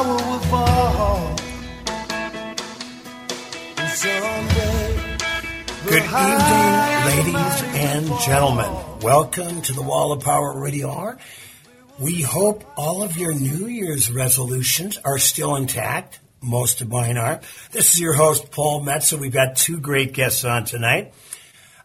will fall. And someday, the Good evening, ladies and gentlemen. Welcome to the Wall of Power Radio Hour. We hope all of your New Year's resolutions are still intact. Most of mine are. This is your host, Paul Metsa. We've got two great guests on tonight.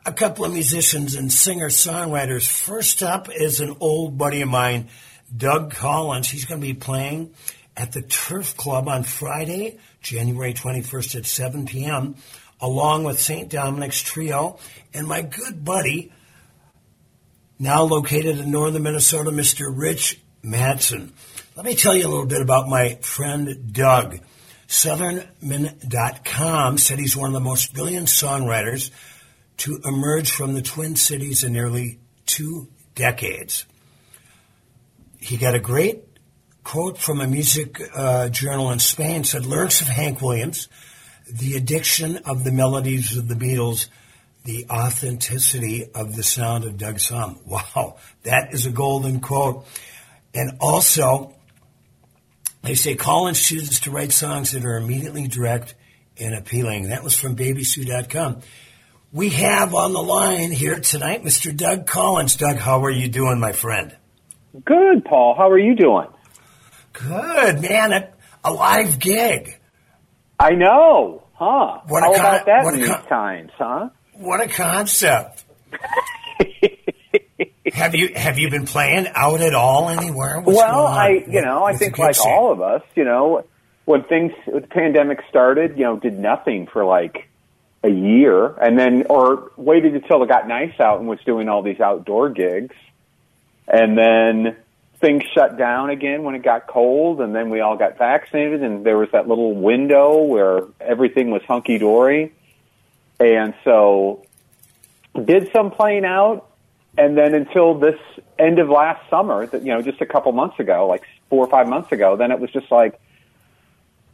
A couple of musicians and singer-songwriters. First up is an old buddy of mine, Doug Collins. He's going to be playing at the Turf Club on Friday, January 21st at 7 p.m., along with St. Dominic's Trio and my good buddy, now located in northern Minnesota, Mr. Rich Mattson. Let me tell you a little bit about my friend Doug. Southernmin.com said he's one of the most brilliant songwriters to emerge from the Twin Cities in nearly two decades. He got a great quote from a music uh, journal in Spain said lyrics of Hank Williams, the addiction of the melodies of the Beatles, the authenticity of the sound of Doug Sahm. Wow, that is a golden quote. And also, they say Collins chooses to write songs that are immediately direct and appealing. That was from babysue.com. We have on the line here tonight Mr. Doug Collins. Doug, how are you doing, my friend? Good, Paul. How are you doing? Good, man. A, a live gig. I know, huh? What a con- about that what a in these con- times, huh? What a concept. have you have you been playing out at all anywhere? What's well. I, you know, I think like all of us, you know, when things, when the pandemic started, you know, did nothing for like a year and then, or waited until it got nice out and was doing all these outdoor gigs. And then things shut down again when it got cold and then we all got vaccinated and there was that little window where everything was hunky dory. And so did some playing out and then until this end of last summer, that you know, just a couple months ago, like four or five months ago, then it was just like,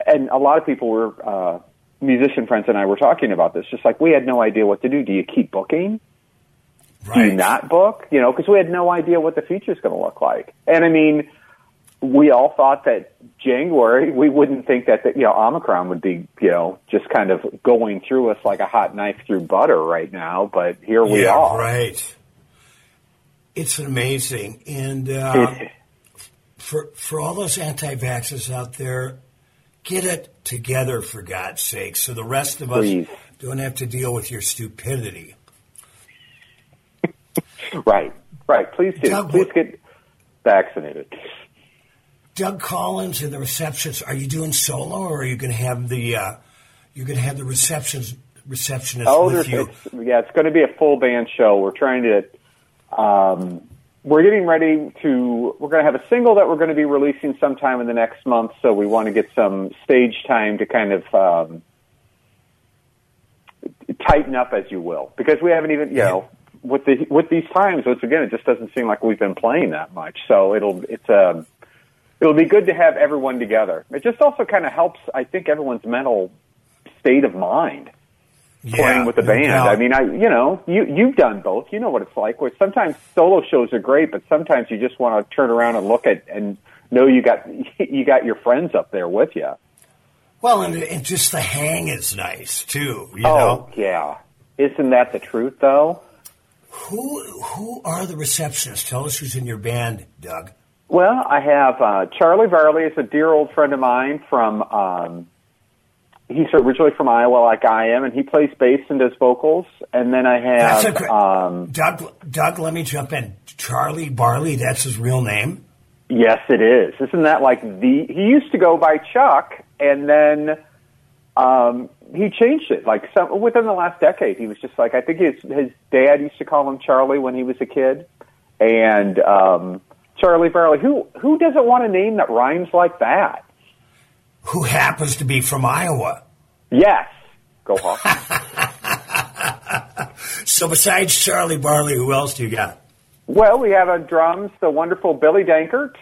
and a lot of people were, uh, musician friends and I were talking about this, just like we had no idea what to do. Do you keep booking? Do not book? You know, because we had no idea what the future is going to look like. And I mean, we all thought that January, we wouldn't think that, that, you know, Omicron would be, you know, just kind of going through us like a hot knife through butter right now. But here we yeah, are. right. It's amazing, and uh, for for all those anti-vaxxers out there, get it together for God's sake, so the rest of us Please. don't have to deal with your stupidity. Right, right. Please do. Doug, Please get vaccinated. Doug Collins and the receptions. Are you doing solo, or are you going to have the uh, you're going to have the receptions receptionist Oh, with you? it's, yeah, it's going to be a full band show. We're trying to, um, we're getting ready to, we're going to have a single that we're going to be releasing sometime in the next month. So we want to get some stage time to kind of, um, tighten up, as you will, because we haven't even, you know, with the, with these times, once again, it just doesn't seem like we've been playing that much. So it'll, it's, um, it'll be good to have everyone together. It just also kind of helps, I think, everyone's mental state of mind playing with the no band. I mean, I you know you you've done both. You know what it's like. Where sometimes solo shows are great, but sometimes you just want to turn around and look at and know you got you got your friends up there with you. well, and, and just the hang is nice too. You oh know, yeah, isn't that the truth though? Who who are the receptionists? Tell us who's in your band, Doug. Well, I have uh, Charlie Varley is a dear old friend of mine from. Um, he's originally from Iowa, like I am, and he plays bass and does vocals. And then I have That's a great- um, Doug, Doug, let me jump in. Charlie Barley, that's his real name. Yes, it is. Isn't that like the? He used to go by Chuck, and then um, he changed it. Like some within the last decade, he was just like I think his his dad used to call him Charlie when he was a kid, and um, Charlie Farley. Who who doesn't want a name that rhymes like that? Who happens to be from Iowa. Yes, go Hawks. So besides Charlie Barley, who else do you got? Well, we have on drums the wonderful Billy Dankert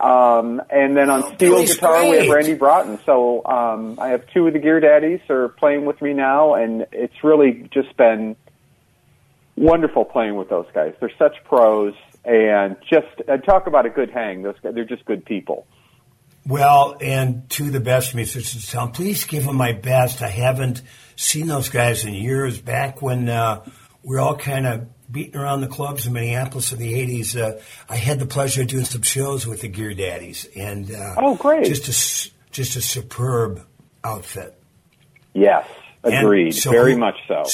Um, and then on steel guitar, we have. Randy Broughton. So um, I have two of the Gear Daddies are playing with me now, and it's really just been wonderful playing with those guys. They're such pros, and just and talk about a good hang. Those guys, they're just good people. Well, and to the best musicians, please give them my best. I haven't seen those guys in years. Back when uh, were all kind of beating around the clubs in Minneapolis in the '80s, uh, I had the pleasure of doing some shows with the Gear Daddies, and uh, Oh, great. Just a just a superb outfit. Yes, agreed. so Very who- much so.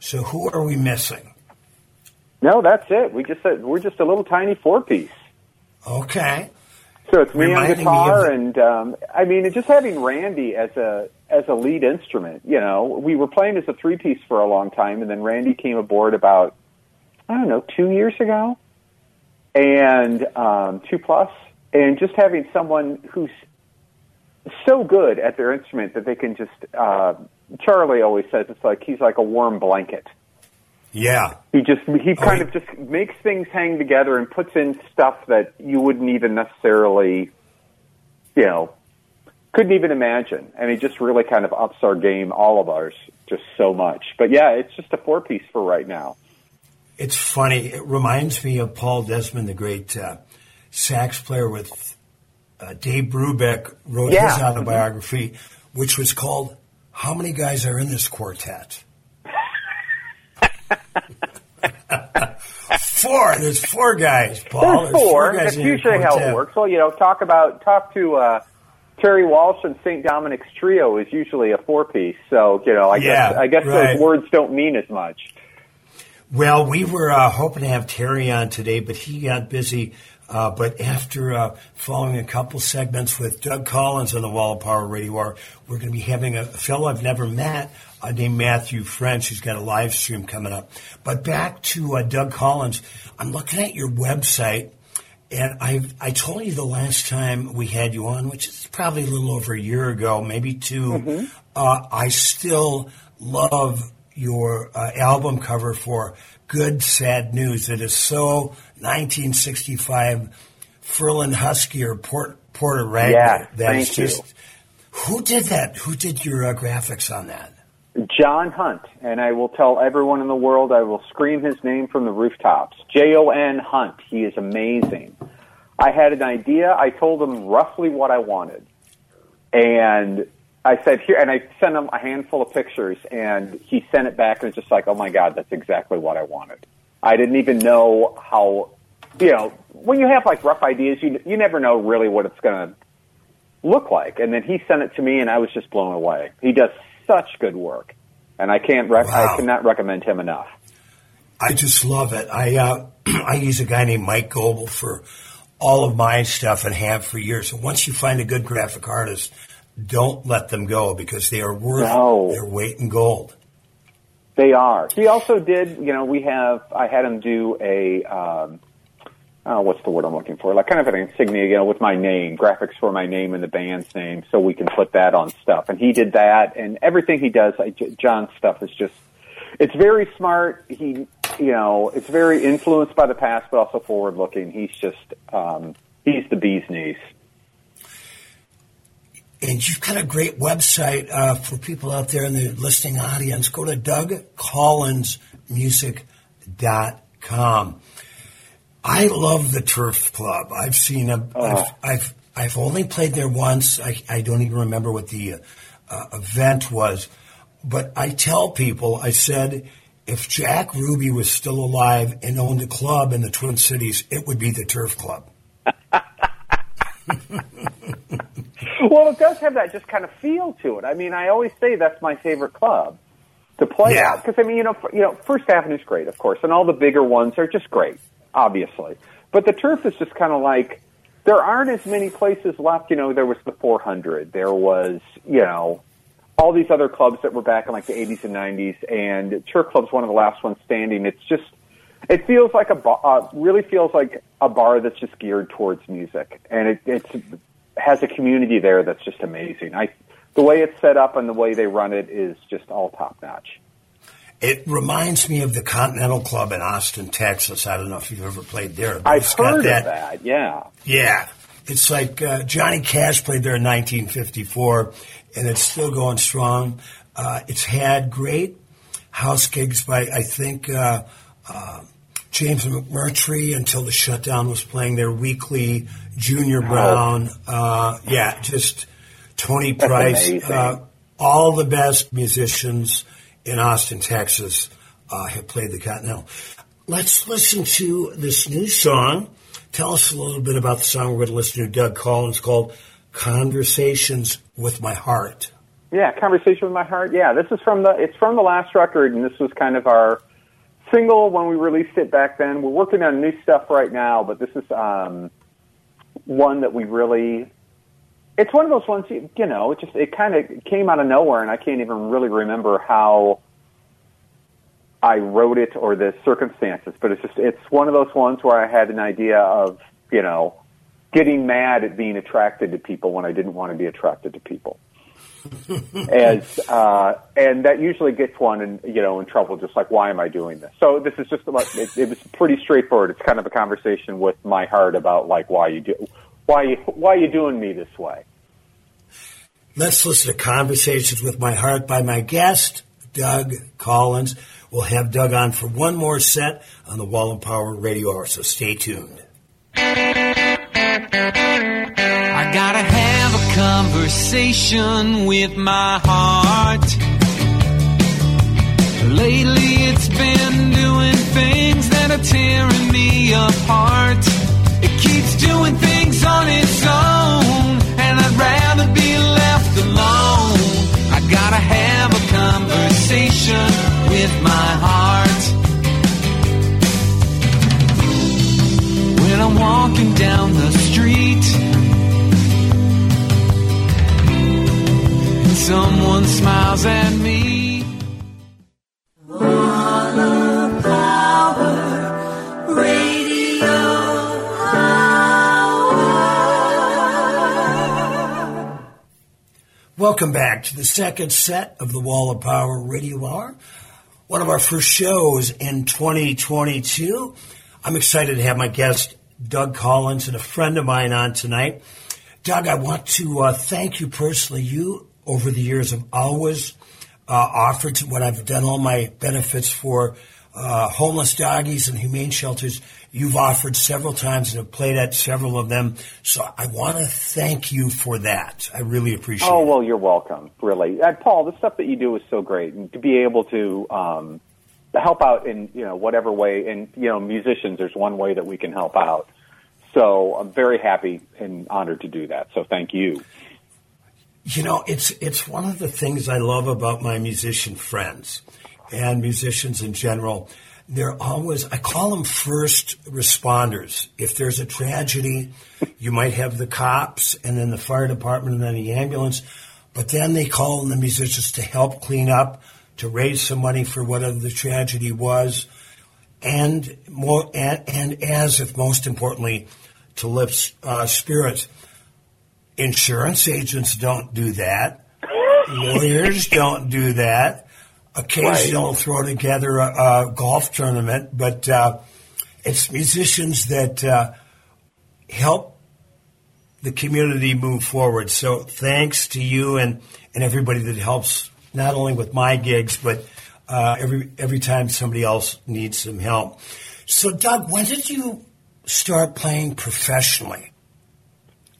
So, who are we missing? No, that's it. We just said we're just a little tiny four piece. Okay, So it's me on Reminding me guitar, of the- and um, I mean, just having Randy as a as a lead instrument. You know, we were playing as a three piece for a long time, and then Randy came aboard about I don't know two years ago, and um, two plus, and just having someone who's so good at their instrument that they can just. Uh, Charlie always says it's like he's like a warm blanket. yeah, He just he kind he- of just makes things hang together and puts in stuff that you wouldn't even necessarily, you know, couldn't even imagine. And it just really kind of ups our game, all of ours, just so much. But yeah, it's just a four piece for right now. It's funny. It reminds me of Paul Desmond, the great uh, sax player with uh, Dave Brubeck wrote Yeah. his autobiography, which was called "How Many Guys Are in This Quartet." four. There's four guys, Paul. There's four. guys That's usually how it works. Well, you know, talk about talk to uh, Terry Walsh and St. Dominic's trio is usually a four piece. So you know, I Yeah, guess I guess right. those words don't mean as much. Well, we were uh, hoping to have Terry on today, but he got busy. Uh, but after uh, following a couple segments with Doug Collins on the Wall of Power Radio Hour, we're going to be having a fellow I've never met uh, named Matthew French. He's got a live stream coming up. But back to uh, Doug Collins, I'm looking at your website, and I I told you the last time we had you on, which is probably a little over a year ago, maybe 2 Uh, I still love your uh, album cover for Good Sad News. It is so 1965 Ferlin Husky or Port, Porter Wagoner. Yeah, That is thank you. just who did that? Who did your uh, graphics on that? Jon Hunt, and I will tell everyone in the world, I will scream his name from the rooftops. J O N Hunt. He is amazing. I had an idea. I told him roughly what I wanted. And I said, here, and I sent him a handful of pictures, and he sent it back, and it's just like, oh my God, that's exactly what I wanted. I didn't even know how, you know, when you have like rough ideas, you, you never know really what it's going to look like. And then he sent it to me, and I was just blown away. He does such good work, and I can't, rec- Wow. I cannot recommend him enough. I just love it. I uh, I use a guy named Mike Goebel for all of my stuff and have for years. So once you find a good graphic artist, don't let them go because they are worth No. their weight in gold. They are. He also did, you know, we have, I had him do a, um, oh, what's the word I'm looking for? Like kind of an insignia, you know, with my name, graphics for my name and the band's name, so we can put that on stuff. And he did that, and everything he does, I, John's stuff is just, it's very smart. He, you know, it's very influenced by the past, but also forward looking. He's just, um, he's the bee's knees. And you've got a great website uh, for people out there in the listening audience. Go to DougCollinsMusic.com. I love the Turf Club. I've seen a, I've, I've, I've only played there once. I, I don't even remember what the uh, uh, event was. But I tell people, I said, if Jack Ruby was still alive and owned a club in the Twin Cities, it would be the Turf Club. Well, it does have that just kind of feel to it. I mean, I always say that's my favorite club to play Yeah. at because I mean, you know, you know, First Avenue's great, of course, and all the bigger ones are just great, obviously. But the turf is just kind of like there aren't as many places left. You know, there was the 400, there was, you know, all these other clubs that were back in like the 80s and 90s, and Turf Club's one of the last ones standing. It's just, it feels like a bar, uh, really feels like a bar that's just geared towards music, and it it's, has a community there that's just amazing. I, the way it's set up and the way they run it is just all top notch. It reminds me of the Continental Club in Austin, Texas. I don't know if you've ever played there. but I've heard of that. Yeah. Yeah. It's like uh, Johnny Cash played there in 1954, and it's still going strong. Uh, it's had great house gigs by, I think, uh, uh, James McMurtry until the shutdown was playing there weekly. Junior Brown. Uh, yeah, just Toni Price. Uh, all the best musicians in Austin, Texas, uh, have played the Continental. Let's listen to this new song. Tell us a little bit about the song we're going to listen to, Doug Collins, called Conversations with My Heart. Yeah, conversation with my heart. Yeah, this is from the it's from the last record, and this was kind of our single when we released it back then. We're working on new stuff right now, but this is um, one that we really. It's one of those ones, you, you know. It just it kind of came out of nowhere, and I can't even really remember how I wrote it or the circumstances. But it's just it's one of those ones where I had an idea of you know getting mad at being attracted to people when I didn't want to be attracted to people as uh, and that usually gets one in you know in trouble. Just like why am I doing this? So this is just about it, it was pretty straightforward. It's kind of a conversation with my heart about like why you do why you why you doing me this way. Let's listen to Conversations with My Heart by my guest, Doug Collins. We'll have Doug on for one more set on the Wall and Power Radio Hour, so stay tuned. I gotta have a conversation with my heart. Lately it's been doing things that are tearing me apart. It keeps doing things on its own, and I'd rather be left alone. I gotta have a conversation with my heart. When I'm walking down the street and someone smiles at me. Welcome back to the second set of the Wall of Power Radio Hour. One of our first shows in 2022. I'm excited to have my guest, Doug Collins, and a friend of mine on tonight. Doug, I want to uh, thank you personally. You, over the years, have always uh, offered to, when I've done all my benefits for uh, homeless doggies and humane shelters. You've offered several times and have played at several of them. So I want to thank you for that. I really appreciate it. Oh it. well, you're welcome. Really, uh, Paul, the stuff that you do is so great, and to be able to um, to help out in you know whatever way, and you know musicians, there's one way that we can help out. So I'm very happy and honored to do that. So thank you. You know, it's it's one of the things I love about my musician friends and musicians in general. They're always I call them first responders. If there's a tragedy, you might have the cops and then the fire department and then the ambulance, but then they call on the musicians to help clean up, to raise some money for whatever the tragedy was, and more and, and as if most importantly, to lift uh, spirits. Insurance agents don't do that. Lawyers don't do that. Occasionally, they'll throw together a, a golf tournament, but uh, it's musicians that uh, help the community move forward. So, thanks to you and, and everybody that helps not only with my gigs, but uh, every every time somebody else needs some help. So, Doug, when did you start playing professionally?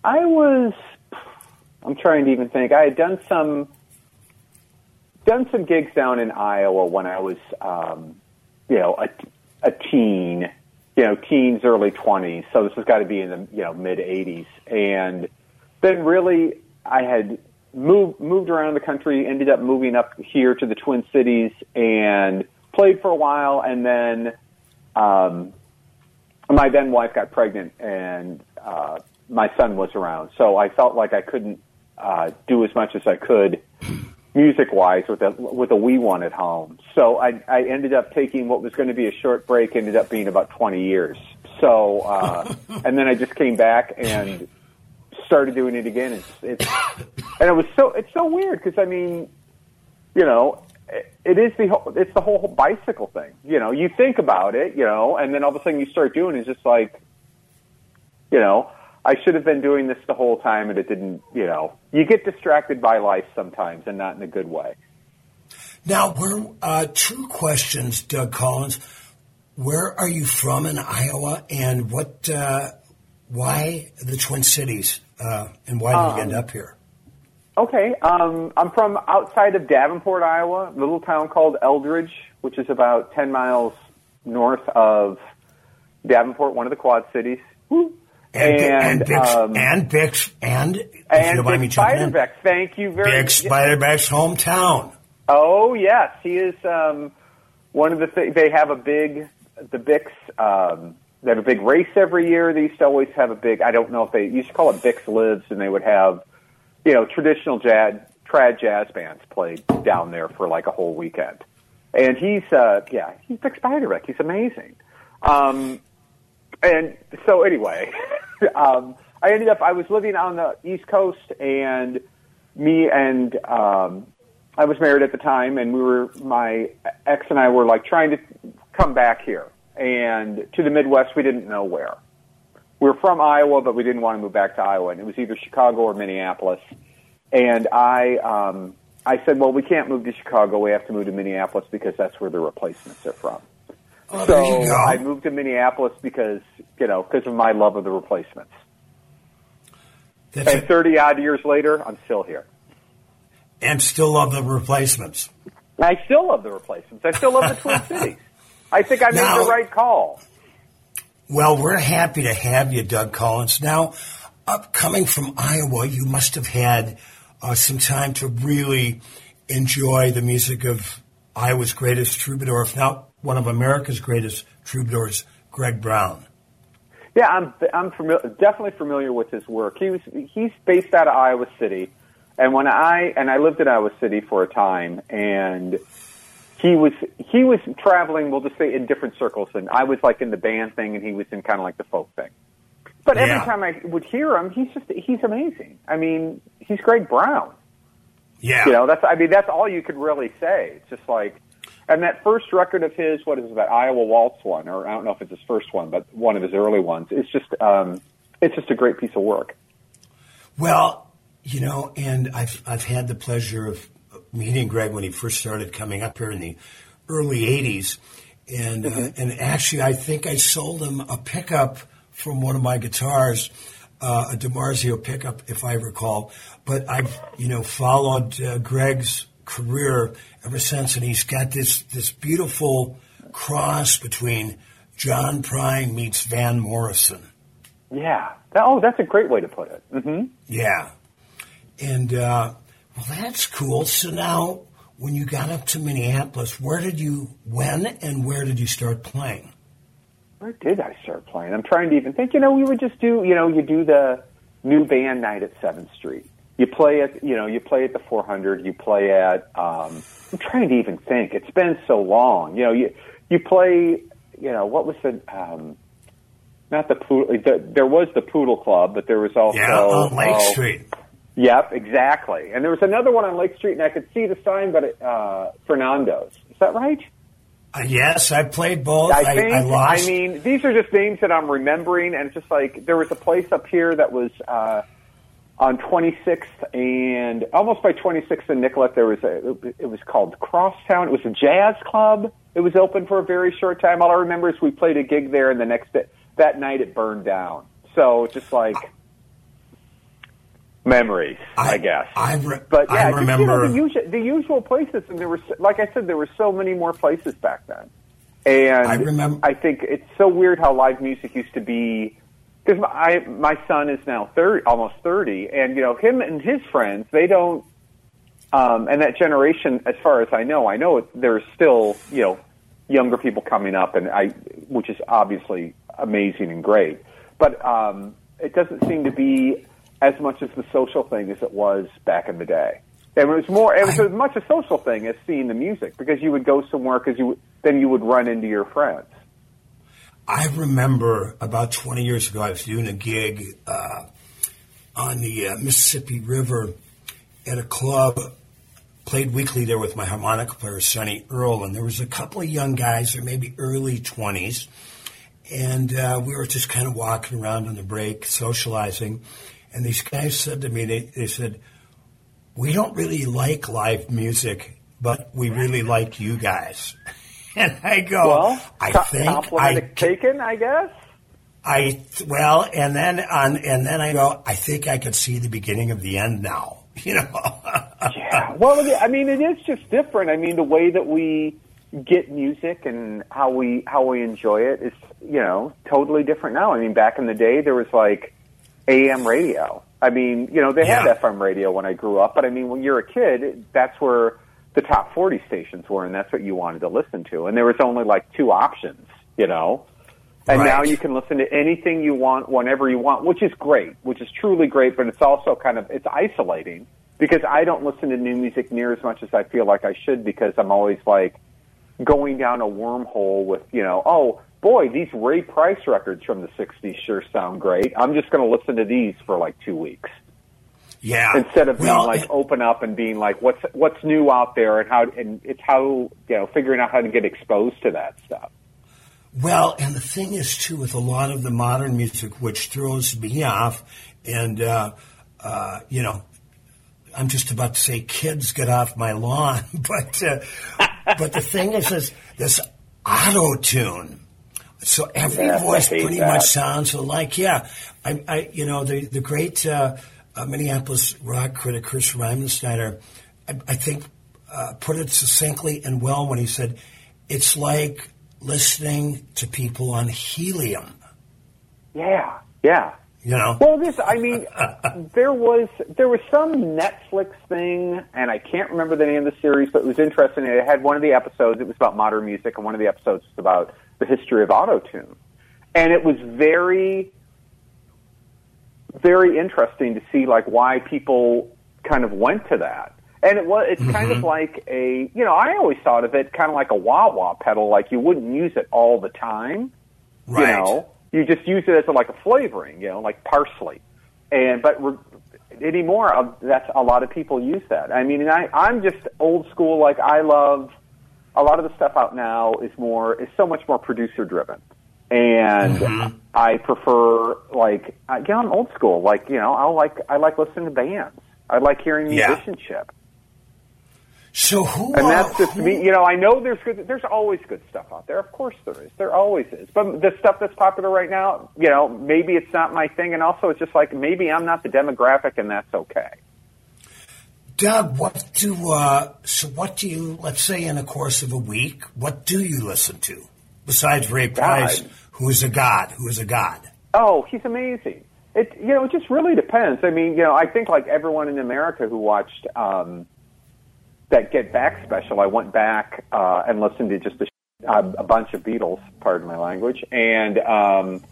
I was. I'm trying to even think. I had done some done some gigs down in Iowa when I was, um, you know, a, a teen, you know, teens, early 20s. So this has got to be in the, you know, mid 80s. And then really I had moved, moved around the country, ended up moving up here to the Twin Cities and played for a while. And then, um, my then wife got pregnant and, uh, my son was around. So I felt like I couldn't, uh, do as much as I could music wise with a with a wee one at home. So I I ended up taking what was going to be a short break ended up being about 20 years. So uh and then I just came back and started doing it again. It's it's and it was so it's so weird because I mean, you know, it is the whole, it's the whole bicycle thing. You know, you think about it, you know, and then all of a sudden you start doing it, it's just like, you know, I should have been doing this the whole time and it didn't, you know, you get distracted by life sometimes and not in a good way. Now, we're, uh, two questions, Doug Collins. Where are you from in Iowa and what, uh, why the Twin Cities, uh, and why did you end up here? Okay, um, I'm from outside of Davenport, Iowa, a little town called Eldridge, which is about 10 miles north of Davenport, one of the Quad Cities. Woo. And, and, Bix, um, and Bix, and, and don't mind me Dick jumping in, Beiderbecke, thank you very much. Bix Beiderbecke's hometown. Oh yes, he is um, one of the. Th- they have a big the Bix. Um, they have a big race every year. They used to always have a big. I don't know if they used to call it Bix Lives, and they would have, you know, traditional jazz trad jazz bands played down there for like a whole weekend. And he's uh, yeah, he's Bix Beiderbecke. He's amazing. Um, and so anyway, um, I ended up. I was living on the East Coast, and me and um, I was married at the time, and we were my ex and I were like trying to come back here and to the Midwest. We didn't know where. We were from Iowa, but we didn't want to move back to Iowa, and it was either Chicago or Minneapolis. And I, um, I said, well, we can't move to Chicago. We have to move to Minneapolis because that's where the replacements are from. Oh, so there you go. I moved to Minneapolis because you know because of my love of the replacements. That's And 30 odd years later, I'm still here. and still love the replacements. I still love the replacements. I still love the Twin Cities. I think I made Now- the right call. Well, we're happy to have you, Doug Collins. Now, coming from Iowa, you must have had uh, some time to really enjoy the music of Iowa's greatest troubadour, if not one of America's greatest troubadours, Greg Brown. Yeah, I'm I'm familiar, definitely familiar with his work. He was he's based out of Iowa City, and when I and I lived in Iowa City for a time, and he was he was traveling. We'll just say in different circles, and I was like in the band thing, and he was in kind of like the folk thing. But every Yeah. time I would hear him, he's just he's amazing. I mean, he's Greg Brown. Yeah. You know, that's I mean that's all you could really say. It's just like, and that first record of his, what is it, that Iowa Waltz one, or I don't know if it's his first one, but one of his early ones. It's just, um, it's just a great piece of work. Well, you know, and I've I've had the pleasure of meeting Greg when he first started coming up here in the early '80s, and uh, and actually, I think I sold him a pickup from one of my guitars, uh, a DiMarzio pickup, if I recall. But I've you know followed uh, Greg's career ever since, and he's got this this beautiful cross between John Prine meets Van Morrison. Yeah. That, oh, that's a great way to put it. hmm Yeah. And, uh, well, that's cool. So now, when you got up to Minneapolis, where did you, when and where did you start playing? Where did I start playing? I'm trying to even think. You know, we would just do. You know, you do the new band night at Seventh Street. You play at. You know, you play at the 400. You play at. Um, I'm trying to even think. It's been so long. You know, you you play. You know, what was the. Um, not the poodle. The, there was the Poodle Club, but there was also yeah, on Lake oh, Street. Yep, exactly. And there was another one on Lake Street, and I could see the sign, but it, uh, Fernando's. Is that right? Uh, yes, I played both. I think. I, lost. mean, these are just names that I'm remembering, and it's just like there was a place up here that was uh, on 26th and almost by 26th and Nicollet. There was a. It was called Crosstown. It was a jazz club. It was open for a very short time. All I remember is we played a gig there, and the next day, that night it burned down. So just like memories, I, guess. I, re- But yeah, I remember. you know, the, usual, the usual places, and there were, like I said, there were so many more places back then. And I remember- I think it's so weird how live music used to be. Because my my son is now thirty, almost thirty, and you know him and his friends, they don't. Um, and that generation, as far as I know, I know it, there's still you know younger people coming up, and I, which is obviously amazing and great. But um, it doesn't seem to be as much as the social thing as it was back in the day. And it was more, it was I- as much a social thing as seeing the music because you would go somewhere because you then you would run into your friends. I remember about 20 years ago, I was doing a gig uh, on the uh, Mississippi River at a club played weekly there with my harmonica player Sonny Earl, and there was a couple of young guys, or maybe early twenties, and uh, we were just kind of walking around on the break, socializing, and these guys said to me, they, they said, "We don't really like live music, but we really like you guys." And I go, Well, I co- think I taken, I guess. I well, and then on, and then I go. I think I could see the beginning of the end now. You know. Yeah. Well, I mean, it is just different. I mean, the way that we get music and how we how we enjoy it is, you know, totally different now. I mean, back in the day, there was like AM radio. I mean, you know, they Yeah. had FM radio when I grew up, but I mean, when you're a kid, that's where the top 40 stations were, and that's what you wanted to listen to. And there was only like two options, you know. And Right. now you can listen to anything you want whenever you want, which is great, which is truly great, but it's also kind of it's isolating because I don't listen to new music near as much as I feel like I should because I'm always like going down a wormhole with, you know, oh, boy, these Ray Price records from the 60s sure sound great. I'm just going to listen to these for like 2 weeks yeah. instead of being Well, like open up and being like what's what's new out there and how and it's how, you know, figuring out how to get exposed to that stuff. Well, and the thing is too with a lot of the modern music, which throws me off, and uh, uh, you know, I'm just about to say, kids, get off my lawn. But uh, but the thing is, is this auto tune. So every Yes, I voice pretty that. much sounds alike. Yeah, I, I you know, the the great uh, uh, Minneapolis rock critic Chris Riemenschneider, I, I think, uh, put it succinctly and well when he said, "It's like listening to people on helium." Yeah. Yeah. You know. Well, this, I mean, there was there was some Netflix thing, and I can't remember the name of the series, but it was interesting. It had one of the episodes. It was about modern music, and one of the episodes was about the history of autotune, and it was very, very interesting to see like why people kind of went to that. And it was it's kind of like a you know I always thought of it kind of like a wah wah pedal, like you wouldn't use it all the time. Right. you know you just use it as a, like a flavoring you know like parsley. And but re- anymore uh, that's a lot of people use that. I mean and i i'm just old school like i love a lot of the stuff out now is more is so much more producer driven and mm-hmm. i prefer like I, know i'm old school like you know i like i like listening to bands i like hearing Yeah. musicianship So who? and that's just who- me. You know, I know there's good. There's always good stuff out there. Of course there is. There always is. But the stuff that's popular right now, you know, maybe it's not my thing, and also it's just like maybe I'm not the demographic, and that's okay. Doug, what do uh, so? What do you? Let's say in the course of a week, what do you listen to besides Ray Price, God. who is a god? Who is a god? Oh, he's amazing. It you know, it just really depends. I mean, you know, I think like everyone in America who watched um, that Get Back special, I went back uh, and listened to just a, uh, a bunch of Beatles. Pardon my language, and um,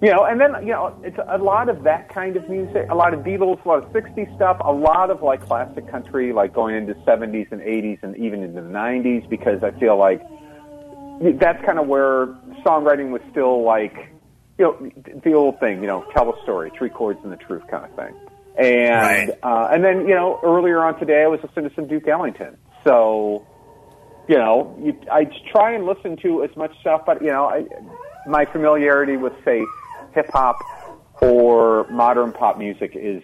you know, and then you know, it's a lot of that kind of music, a lot of Beatles, a lot of '60s stuff, a lot of like classic country, like going into '70s and '80s and even into the '90s, because I feel like that's kind of where songwriting was still like, you know, the old thing, you know, tell a story, three chords and the truth kind of thing. And Right. uh, and then you know, earlier on today, I was listening to some Duke Ellington. So, you know, you, I try and listen to as much stuff, but you know, I, my familiarity with say hip hop or modern pop music is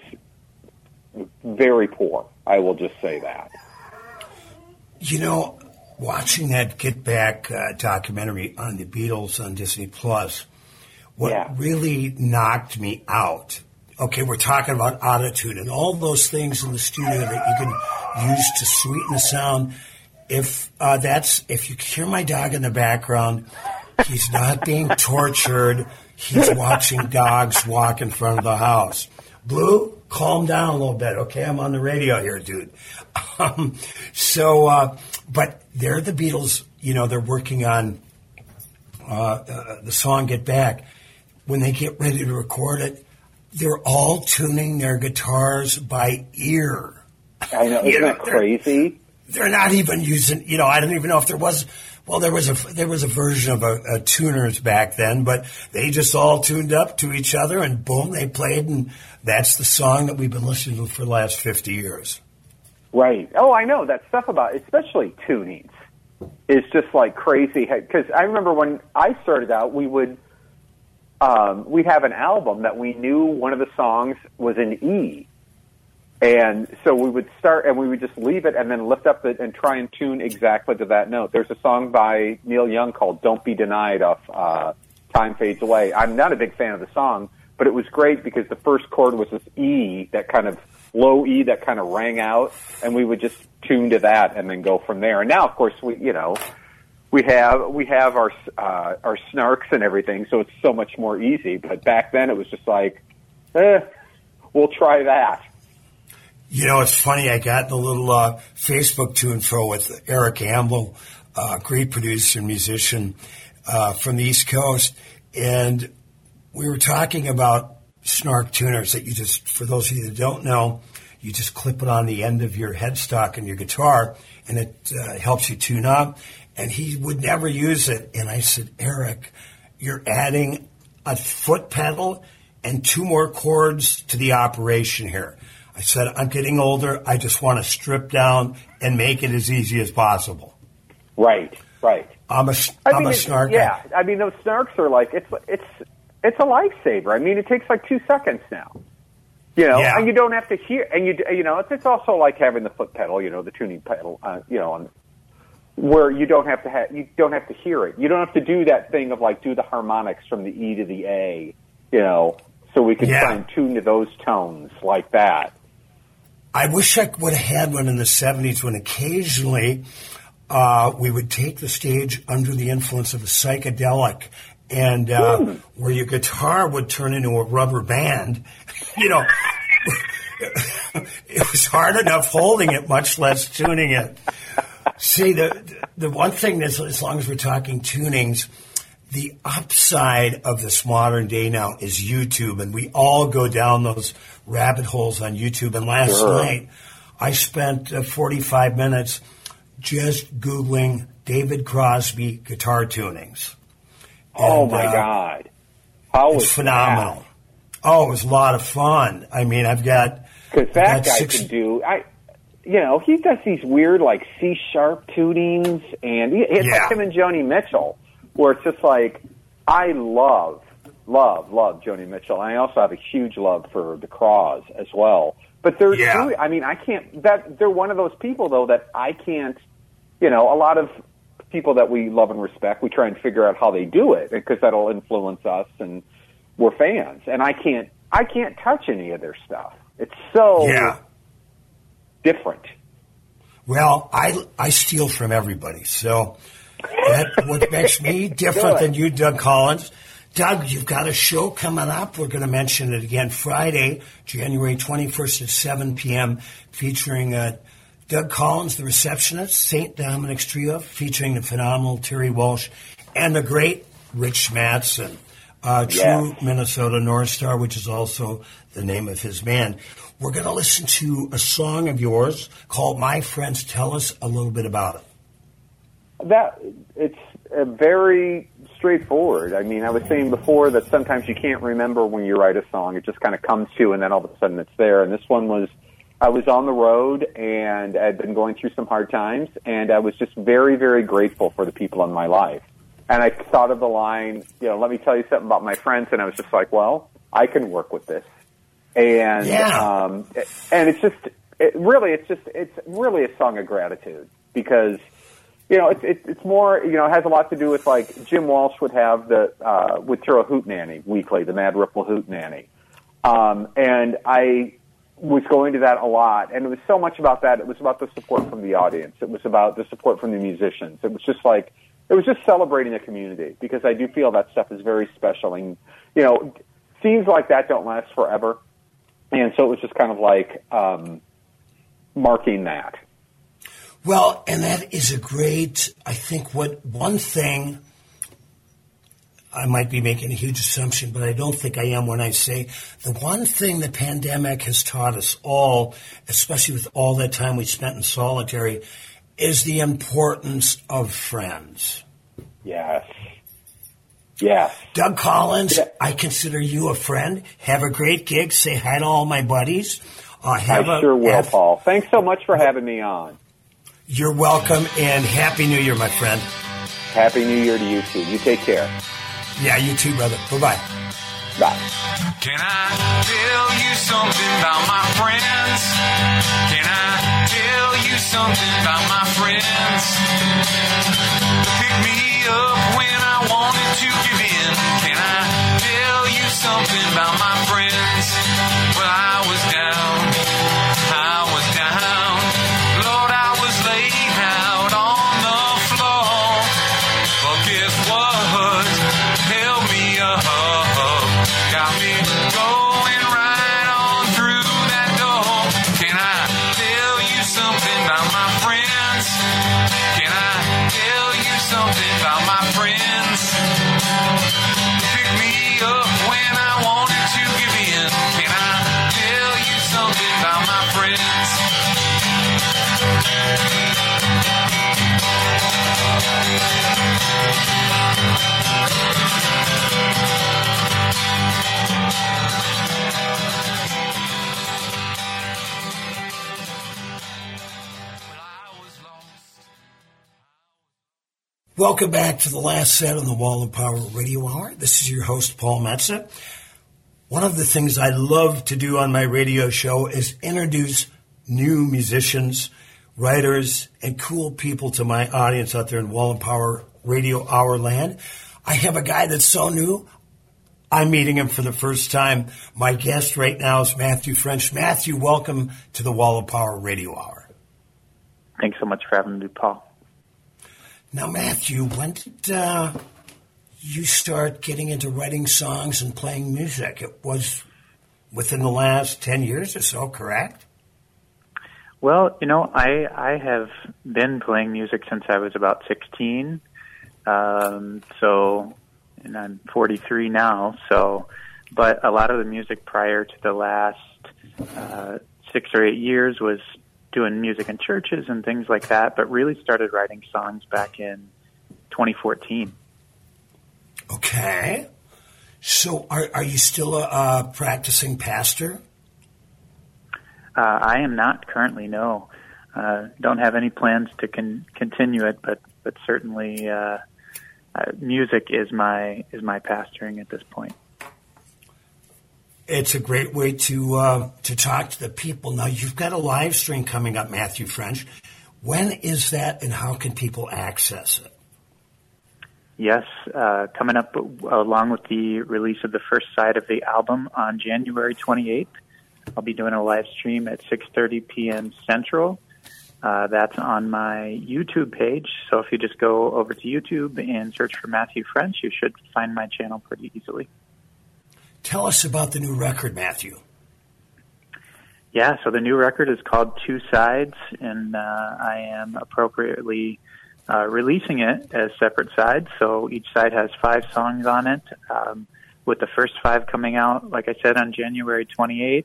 very poor. I will just say that. You know, watching that Get Back uh, documentary on the Beatles on Disney Plus, what Yeah. really knocked me out. Okay, we're talking about attitude and all those things in the studio that you can use to sweeten the sound. If uh, that's if you hear my dog in the background, he's not being tortured. He's watching dogs walk in front of the house. Blue, calm down a little bit, okay? I'm on the radio here, dude. Um, so, uh, but they're the Beatles. You know, they're working on uh, uh, the song "Get Back." When they get ready to record it, they're all tuning their guitars by ear. I know, You isn't know, that they're- crazy? They're not even using. You know, I don't even know if there was. Well, there was a there was a version of a, a tuners back then, but they just all tuned up to each other, and boom, they played, and that's the song that we've been listening to for the last fifty years. Right. Oh, I know that stuff about, especially tunings, is just like crazy. Because I remember when I started out, we would um, we'd have an album that we knew one of the songs was an E, and so we would start and we would just leave it and then lift up it and try and tune exactly to that note. There's a song by Neil Young called "Don't Be Denied" off uh, "Time Fades Away." I'm not a big fan of the song, but it was great because the first chord was this E that kind of low E that kind of rang out, and we would just tune to that and then go from there. And now, of course, we you know we have we have our uh, our snarks and everything, so it's so much more easy. But back then, it was just like, eh, we'll try that. You know, it's funny. I got in a little uh, Facebook to and fro with Eric Ambel, uh, great producer and musician uh, from the East Coast, and we were talking about snark tuners that you just, for those of you that don't know, you just clip it on the end of your headstock and your guitar, and it uh, helps you tune up. And he would never use it. And I said, Eric, you're adding a foot pedal and two more chords to the operation here. I said, I'm getting older. I just want to strip down and make it as easy as possible. Right, right. I'm a, I I'm mean, a snark. Yeah, I mean those snarks are like it's it's it's a lifesaver. I mean, it takes like two seconds now. You know, Yeah. and you don't have to hear, and you you know, it's it's also like having the foot pedal, you know, the tuning pedal, uh, you know, on, where you don't have to have you don't have to hear it. You don't have to do that thing of like do the harmonics from the E to the A, you know, so we can Yeah. tune to those tones like that. I wish I would have had one in the 70s when occasionally uh, we would take the stage under the influence of a psychedelic and uh, where your guitar would turn into a rubber band. You know, it was hard enough holding it, much less tuning it. See, the, the one thing is, as long as we're talking tunings, the upside of this modern day now is YouTube, and we all go down those rabbit holes on YouTube. And last Sure. night, I spent uh, 45 minutes just Googling David Crosby guitar tunings. oh my uh, God, how was phenomenal. Oh, it was a lot of fun. I mean, I've got Because that got guy six- could do, I, you know, he does these weird like C sharp tunings, and he, it's Yeah. like him and Joni Mitchell, where it's just like I love, love, love Joni Mitchell. And I also have a huge love for the Craws as well. But they're, Yeah. doing- I mean, I can't. That they're one of those people though that I can't. You know, a lot of people that we love and respect, we try and figure out how they do it because that'll influence us, and we're fans. And I can't, I can't touch any of their stuff. It's so yeah. different. Well, I I steal from everybody, so that what makes me different than you, Doug Collins. Doug, you've got a show coming up. We're going to mention it again Friday, January 21st at 7 p.m., featuring uh, Doug Collins, the receptionist, St. Dominic's Trio, featuring the phenomenal Terry Walsh, and the great Rich Mattson, uh, True Yes. Minnesota North Star, which is also the name of his band. We're going to listen to a song of yours called My Friends. Tell us a little bit about it. That it's uh, very straightforward. I mean, I was saying before that sometimes you can't remember when you write a song; it just kind of comes to, you, and then all of a sudden it's there. And this one was, I was on the road and I'd been going through some hard times, and I was just very, very grateful for the people in my life. And I thought of the line, you know, let me tell you something about my friends, and I was just like, well, I can work with this. And Yeah. um, and it's just it really it's just it's really a song of gratitude because you know, it's, it's, more, you know, it has a lot to do with like Jim Walsh would have the, uh, would throw a hoot nanny weekly, the Mad Ripple Hoot Nanny. Um, and I was going to that a lot. And it was so much about that. It was about the support from the audience. It was about the support from the musicians. It was just like, it was just celebrating the community because I do feel that stuff is very special. And, you know, scenes like that don't last forever. And so it was just kind of like, um, marking that. Well, and that is a great, I think, what one thing, I might be making a huge assumption, but I don't think I am when I say the one thing the pandemic has taught us all, especially with all that time we spent in solitary, is the importance of friends. Yes. Yes. Doug Collins, Yeah. I consider you a friend. Have a great gig. Say hi to all my buddies. Uh, have I a- sure will, have- Paul. Thanks so much for having me on. You're welcome, and Happy New Year, my friend. Happy New Year to you too. You take care. Yeah, you too, brother. Bye-bye. Bye. Can I tell you something about my friends? Can I tell you something about my friends? Pick me up when I wanted to give in. Can I tell you something about my friends? Welcome back to the last set on the Wall of Power Radio Hour. This is your host, Paul Metsa. One of the things I love to do on my radio show is introduce new musicians, writers, and cool people to my audience out there in Wall of Power Radio Hour land. I have a guy that's so new. I'm meeting him for the first time. My guest right now is Matthew French. Matthew, welcome to the Wall of Power Radio Hour. Thanks so much for having me, Paul. Now, Matthew, when did uh, you start getting into writing songs and playing music? It was within the last 10 years or so, correct? Well, you know, I I have been playing music since I was about 16. Um, so, and I'm 43 now. So, but a lot of the music prior to the last uh, six or eight years was doing music in churches and things like that. But really started writing songs back in 2014. Okay. So, are, are you still a, uh practicing pastor? Uh, I am not currently. No, uh, don't have any plans to con- continue it, but but certainly uh, uh, music is my is my pastoring at this point. It's a great way to uh, to talk to the people. Now, you've got a live stream coming up, Matthew French. When is that, and how can people access it? Yes, uh, coming up along with the release of the first side of the album on January 28th. I'll be doing a live stream at 6:30 p.m. Central. Uh, that's on my YouTube page. So if you just go over to YouTube and search for Matthew French, you should find my channel pretty easily. Tell us about the new record, Matthew. Yeah, so the new record is called Two Sides, and uh, I am appropriately uh, releasing it as separate sides. So each side has five songs on it, um, with the first five coming out, like I said, on January 28th.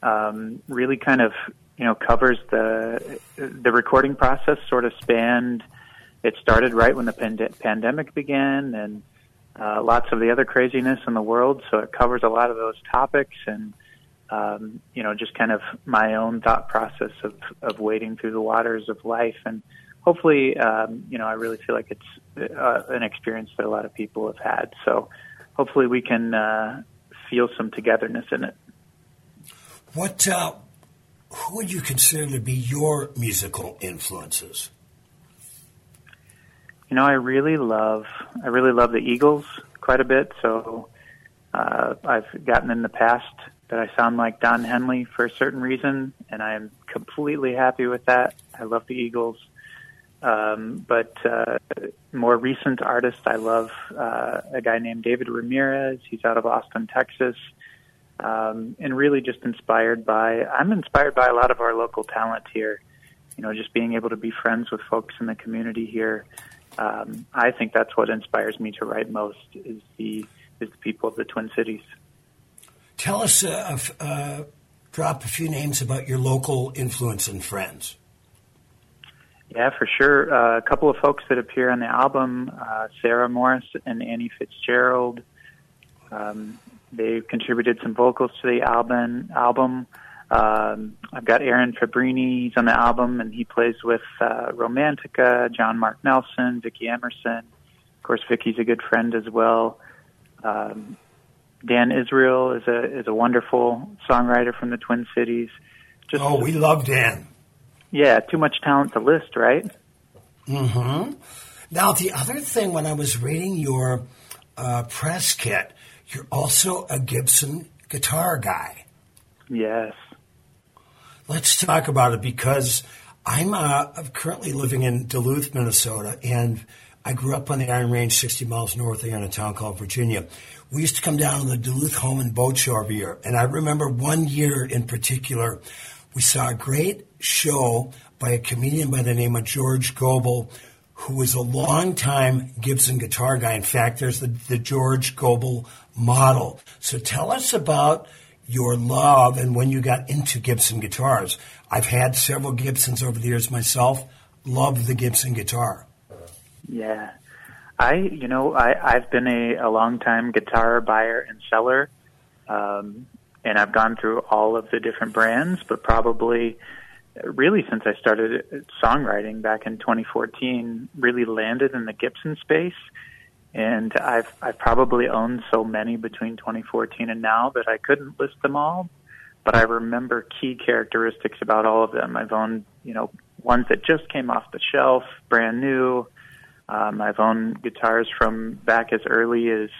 Um, really kind of, you know, covers the the recording process. Sort of spanned. It started right when the pand- pandemic began, and uh, lots of the other craziness in the world. So it covers a lot of those topics and um, you know, just kind of my own thought process of, of wading through the waters of life. And hopefully, um, you know, I really feel like it's uh, an experience that a lot of people have had. So hopefully we can uh, feel some togetherness in it. What uh, who would you consider to be your musical influences? You know, I really love, I really love the Eagles quite a bit. So uh, I've gotten in the past that I sound like Don Henley for a certain reason, and I am completely happy with that. I love the Eagles. Um, but uh, more recent artists, I love uh, a guy named David Ramirez. He's out of Austin, Texas. Um, and really just inspired by, I'm inspired by a lot of our local talent here. You know, just being able to be friends with folks in the community here. Um, I think that's what inspires me to write most is the, is the people of the Twin Cities. Tell us, uh, uh, drop a few names about your local influence and friends. Yeah, for sure. Uh, a couple of folks that appear on the album, uh, Sarah Morris and Annie Fitzgerald. Um, they contributed some vocals to the album. Album. Um, I've got Aaron Fabbrini. He's on the album, and he plays with uh, Romantica, John Mark Nelson, Vicky Emerson. Of course, Vicky's a good friend as well. Um, Dan Israel is a is a wonderful songwriter from the Twin Cities. Just, oh, we love Dan. Yeah, too much talent to list, right? Hmm. Now, the other thing, when I was reading your uh, press kit, you're also a Gibson guitar guy. Yes. Let's talk about it because I'm, uh, I'm currently living in Duluth, Minnesota, and I grew up on the Iron Range, 60 miles north of in a town called Virginia. We used to come down to the Duluth Home and Boat Show every year, and I remember one year in particular, we saw a great show by a comedian by the name of George Gobel, who was a longtime Gibson guitar guy. In fact, there's the, the George Gobel model. So tell us about your love and when you got into Gibson guitars. I've had several Gibsons over the years myself. Love the Gibson guitar. Yeah. I, you know, I, I've been a, a long time guitar buyer and seller. Um, and I've gone through all of the different brands, but probably really since I started songwriting back in 2014, really landed in the Gibson space and I've I've probably owned so many between 2014 and now that I couldn't list them all, but I remember key characteristics about all of them. I've owned you know ones that just came off the shelf, brand new. Um, I've owned guitars from back as early as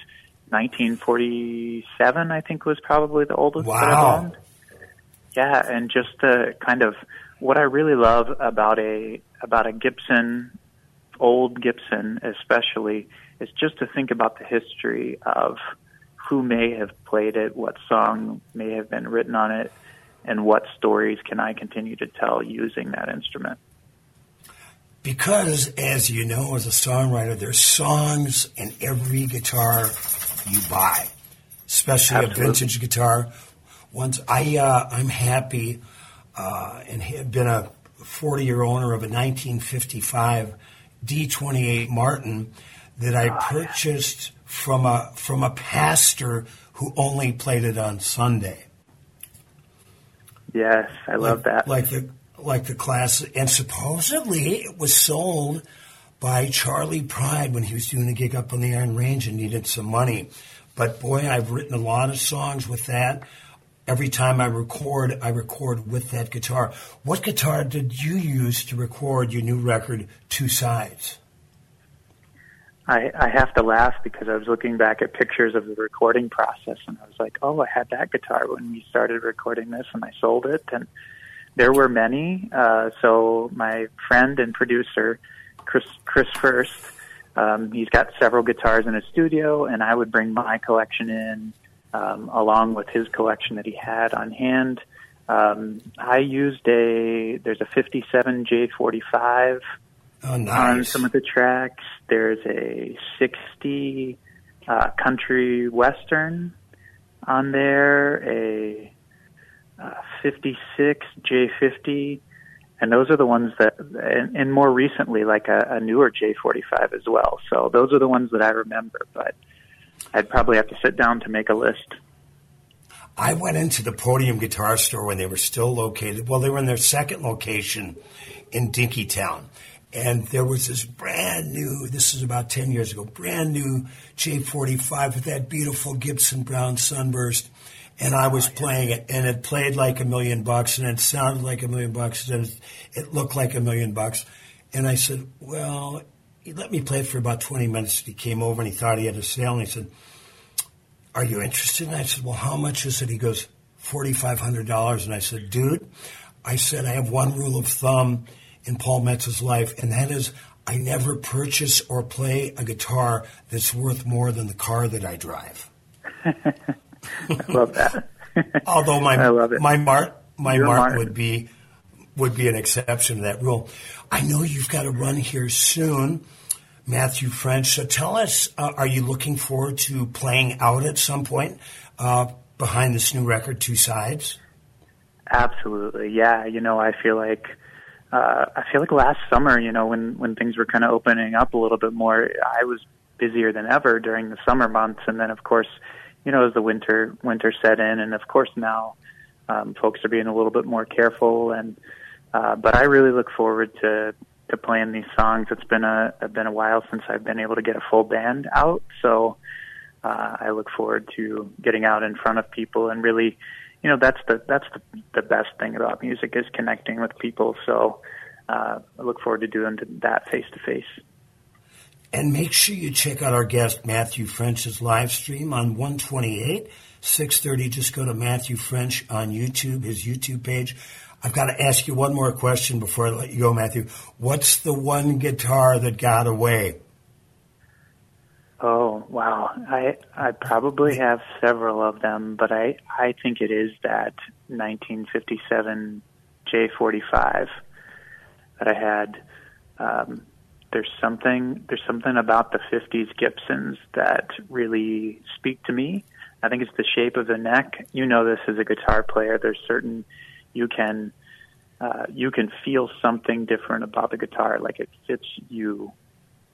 1947. I think was probably the oldest wow. that I've owned. Yeah, and just the kind of what I really love about a about a Gibson, old Gibson especially is just to think about the history of who may have played it, what song may have been written on it, and what stories can I continue to tell using that instrument. Because, as you know, as a songwriter, there's songs in every guitar you buy, especially Absolutely. a vintage guitar. Once I, uh, I'm happy uh, and have been a 40 year owner of a 1955 D28 Martin that I oh, purchased yeah. from a from a pastor who only played it on Sunday. Yes, I love like, that. Like the like the class, and supposedly it was sold by Charley Pride when he was doing a gig up on the Iron Range and needed some money. But boy, I've written a lot of songs with that. Every time I record, I record with that guitar. What guitar did you use to record your new record, Two Sides? I, I have to laugh because I was looking back at pictures of the recording process and I was like, oh, I had that guitar when we started recording this and I sold it. And there were many. Uh, so my friend and producer, Chris, Chris First, um, he's got several guitars in his studio and I would bring my collection in, um, along with his collection that he had on hand. Um, I used a, there's a 57 J45 oh, nice. on some of the tracks. There's a 60 uh, country western on there, a uh, 56 J50, and those are the ones that, and, and more recently, like a, a newer J45 as well. So those are the ones that I remember, but I'd probably have to sit down to make a list. I went into the Podium Guitar Store when they were still located. Well, they were in their second location in Dinkytown and there was this brand new, this is about 10 years ago, brand new J45 with that beautiful Gibson Brown Sunburst. And I was playing it, and it played like a million bucks, and it sounded like a million bucks, and it looked like a million bucks. And I said, Well, he let me play it for about 20 minutes. He came over and he thought he had a sale, and he said, Are you interested? And I said, Well, how much is it? He goes, $4,500. And I said, Dude, I said, I have one rule of thumb in Paul Metsa's life, and that is I never purchase or play a guitar that's worth more than the car that I drive. I love that. Although my I love it. my Mart my Mart would be would be an exception to that rule. I know you've got to run here soon, Matthew French. So tell us, uh, are you looking forward to playing out at some point uh, behind this new record, Two Sides? Absolutely, yeah. You know, I feel like uh, I feel like last summer, you know, when when things were kind of opening up a little bit more, I was busier than ever during the summer months, and then of course, you know, as the winter winter set in, and of course now um, folks are being a little bit more careful. And uh, but I really look forward to to playing these songs. It's been a been a while since I've been able to get a full band out, so uh, I look forward to getting out in front of people and really, you know, that's the that's the, the best thing about music is connecting with people. So uh, I look forward to doing that face to face. And make sure you check out our guest Matthew French's live stream on 128, 630. Just go to Matthew French on YouTube, his YouTube page. I've got to ask you one more question before I let you go, Matthew. What's the one guitar that got away? Oh wow, I I probably have several of them, but I I think it is that 1957 J45 that I had. Um, there's something there's something about the 50s Gibsons that really speak to me. I think it's the shape of the neck. You know this as a guitar player. There's certain you can uh, you can feel something different about the guitar, like it fits you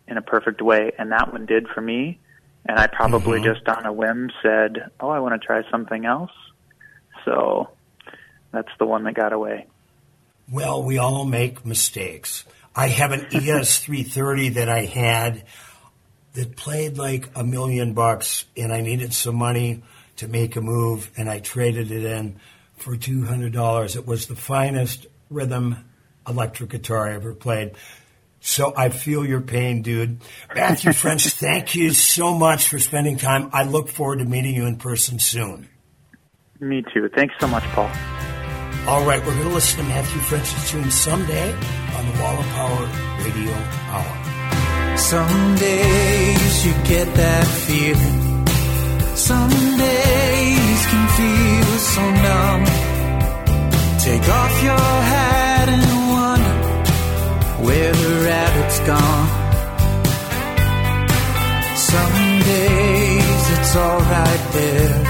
in a perfect way, and that one did for me. And I probably mm-hmm. just on a whim said, "Oh, I want to try something else." So that's the one that got away. Well, we all make mistakes. I have an ES 330 that I had that played like a million bucks, and I needed some money to make a move, and I traded it in for $200. It was the finest rhythm electric guitar I ever played. So I feel your pain, dude. Matthew French, thank you so much for spending time. I look forward to meeting you in person soon. Me too. Thanks so much, Paul. All right, we're going to listen to Matthew French's tune someday on the Wall of Power Radio Hour. Some days you get that feeling. Some days can feel so numb. Take off your hat and wonder where the rabbit's gone. Some days it's alright there.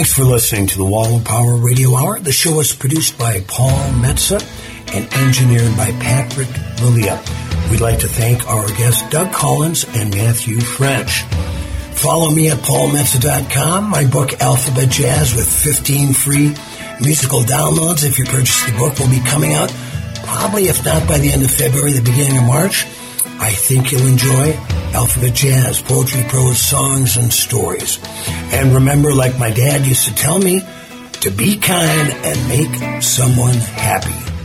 Thanks for listening to the Wall of Power Radio Hour. The show is produced by Paul Metsa and engineered by Patrick Lilia. We'd like to thank our guests Doug Collins and Matthew French. Follow me at paulmetsa.com. My book, Alphabet Jazz, with 15 free musical downloads. If you purchase the book, will be coming out probably, if not by the end of February, the beginning of March. I think you'll enjoy Alphabet Jazz, poetry, prose, songs, and stories. And remember, like my dad used to tell me, to be kind and make someone happy.